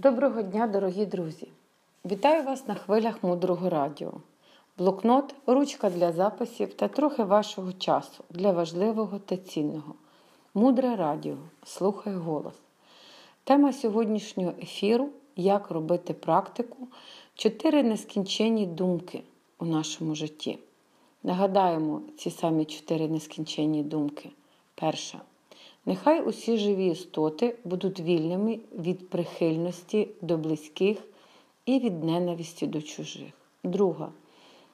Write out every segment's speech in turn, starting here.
Доброго дня, дорогі друзі! Вітаю вас на хвилях мудрого радіо. Блокнот, ручка для записів та трохи вашого часу для важливого та цінного. Мудре радіо. Слухай голос. Тема сьогоднішнього ефіру як робити практику чотири нескінченні думки у нашому житті. Нагадаємо ці самі чотири нескінченні думки. Перша. Нехай усі живі істоти будуть вільними від прихильності до близьких і від ненависті до чужих. Друга.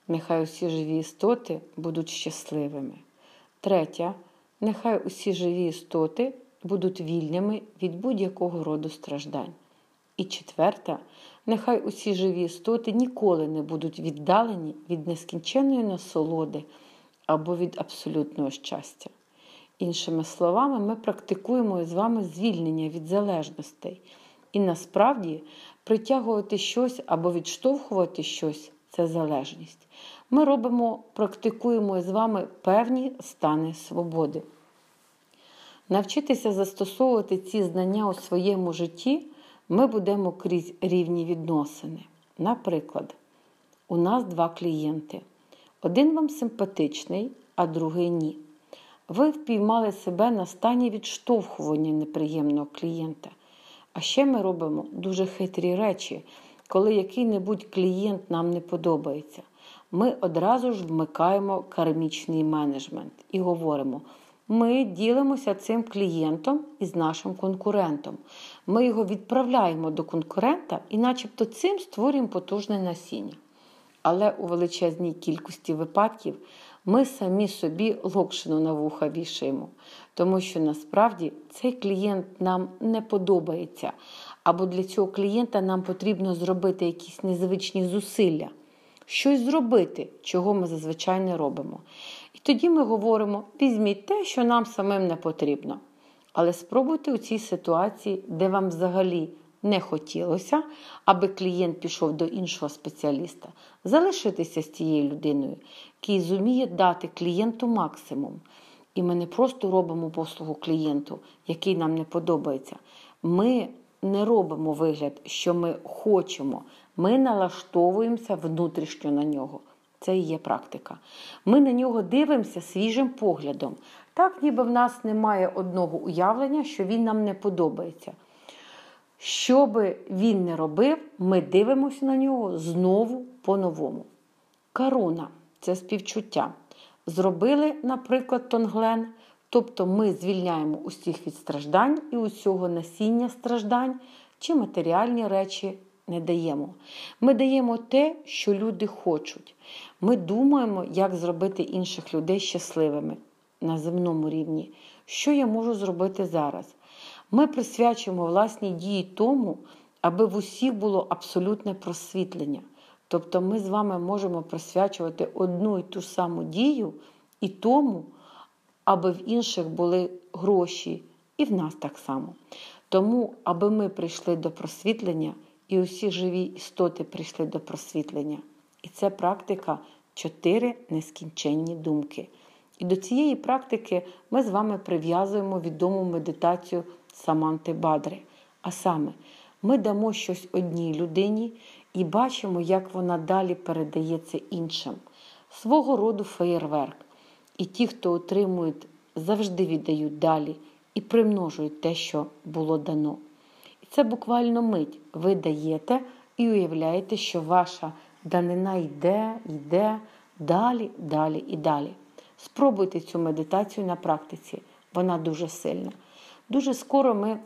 Нехай усі живі істоти будуть щасливими. Третя. Нехай усі живі істоти будуть вільними від будь-якого роду страждань. І четверта, нехай усі живі істоти ніколи не будуть віддалені від нескінченної насолоди або від абсолютного щастя. Іншими словами, ми практикуємо з вами звільнення від залежностей. І насправді притягувати щось або відштовхувати щось це залежність. Ми робимо, практикуємо з вами певні стани свободи. Навчитися застосовувати ці знання у своєму житті ми будемо крізь рівні відносини. Наприклад, у нас два клієнти. Один вам симпатичний, а другий ні. Ви впіймали себе на стані відштовхування неприємного клієнта. А ще ми робимо дуже хитрі речі, коли який-небудь клієнт нам не подобається. Ми одразу ж вмикаємо кармічний менеджмент і говоримо: ми ділимося цим клієнтом із нашим конкурентом. Ми його відправляємо до конкурента і, начебто, цим створюємо потужне насіння. Але у величезній кількості випадків ми самі собі локшину на вуха вішаємо, тому що насправді цей клієнт нам не подобається. Або для цього клієнта нам потрібно зробити якісь незвичні зусилля, щось зробити, чого ми зазвичай не робимо. І тоді ми говоримо: візьміть те, що нам самим не потрібно. Але спробуйте у цій ситуації, де вам взагалі не хотілося, аби клієнт пішов до іншого спеціаліста, залишитися з цією людиною, який зуміє дати клієнту максимум. І ми не просто робимо послугу клієнту, який нам не подобається. Ми не робимо вигляд, що ми хочемо. Ми налаштовуємося внутрішньо на нього. Це і є практика. Ми на нього дивимося свіжим поглядом. Так, ніби в нас немає одного уявлення, що він нам не подобається. Що би він не робив, ми дивимося на нього знову по-новому. Каруна це співчуття. Зробили, наприклад, тонглен, тобто ми звільняємо усіх від страждань і усього насіння страждань, чи матеріальні речі не даємо. Ми даємо те, що люди хочуть. Ми думаємо, як зробити інших людей щасливими на земному рівні. Що я можу зробити зараз? Ми присвячуємо власні дії тому, аби в усіх було абсолютне просвітлення. Тобто ми з вами можемо присвячувати одну і ту саму дію і тому, аби в інших були гроші, і в нас так само. Тому, аби ми прийшли до просвітлення, і усі живі істоти прийшли до просвітлення. І це практика чотири нескінченні думки. І до цієї практики ми з вами прив'язуємо відому медитацію Саманти Бадри. А саме, ми дамо щось одній людині і бачимо, як вона далі передається іншим. Свого роду феєрверк. І ті, хто отримують, завжди віддають далі і примножують те, що було дано. І це буквально мить. Ви даєте і уявляєте, що ваша данина йде, йде далі, далі і далі. Спробуйте цю медитацію на практиці, вона дуже сильна. Дуже скоро ми,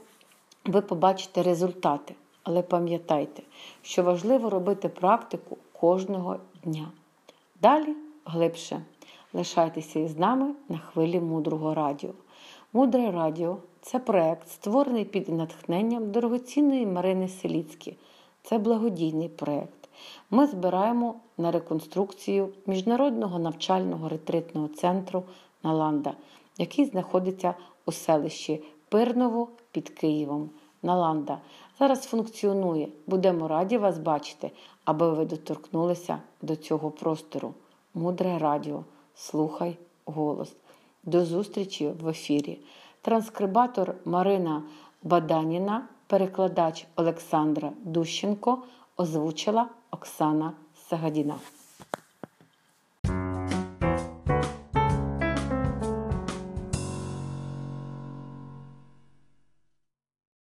ви побачите результати, але пам'ятайте, що важливо робити практику кожного дня. Далі глибше. Лишайтеся із нами на хвилі мудрого радіо. Мудре радіо це проект, створений під натхненням дорогоцінної Марини Селіцькі. Це благодійний проект. Ми збираємо на реконструкцію міжнародного навчального ретритного центру Наланда, який знаходиться у селищі Пирново під Києвом. Наланда зараз функціонує. Будемо раді вас бачити, аби ви доторкнулися до цього простору. Мудре радіо. Слухай голос. До зустрічі в ефірі. Транскрибатор Марина Баданіна перекладач Олександра Дущенко, озвучила Оксана Сагадіна.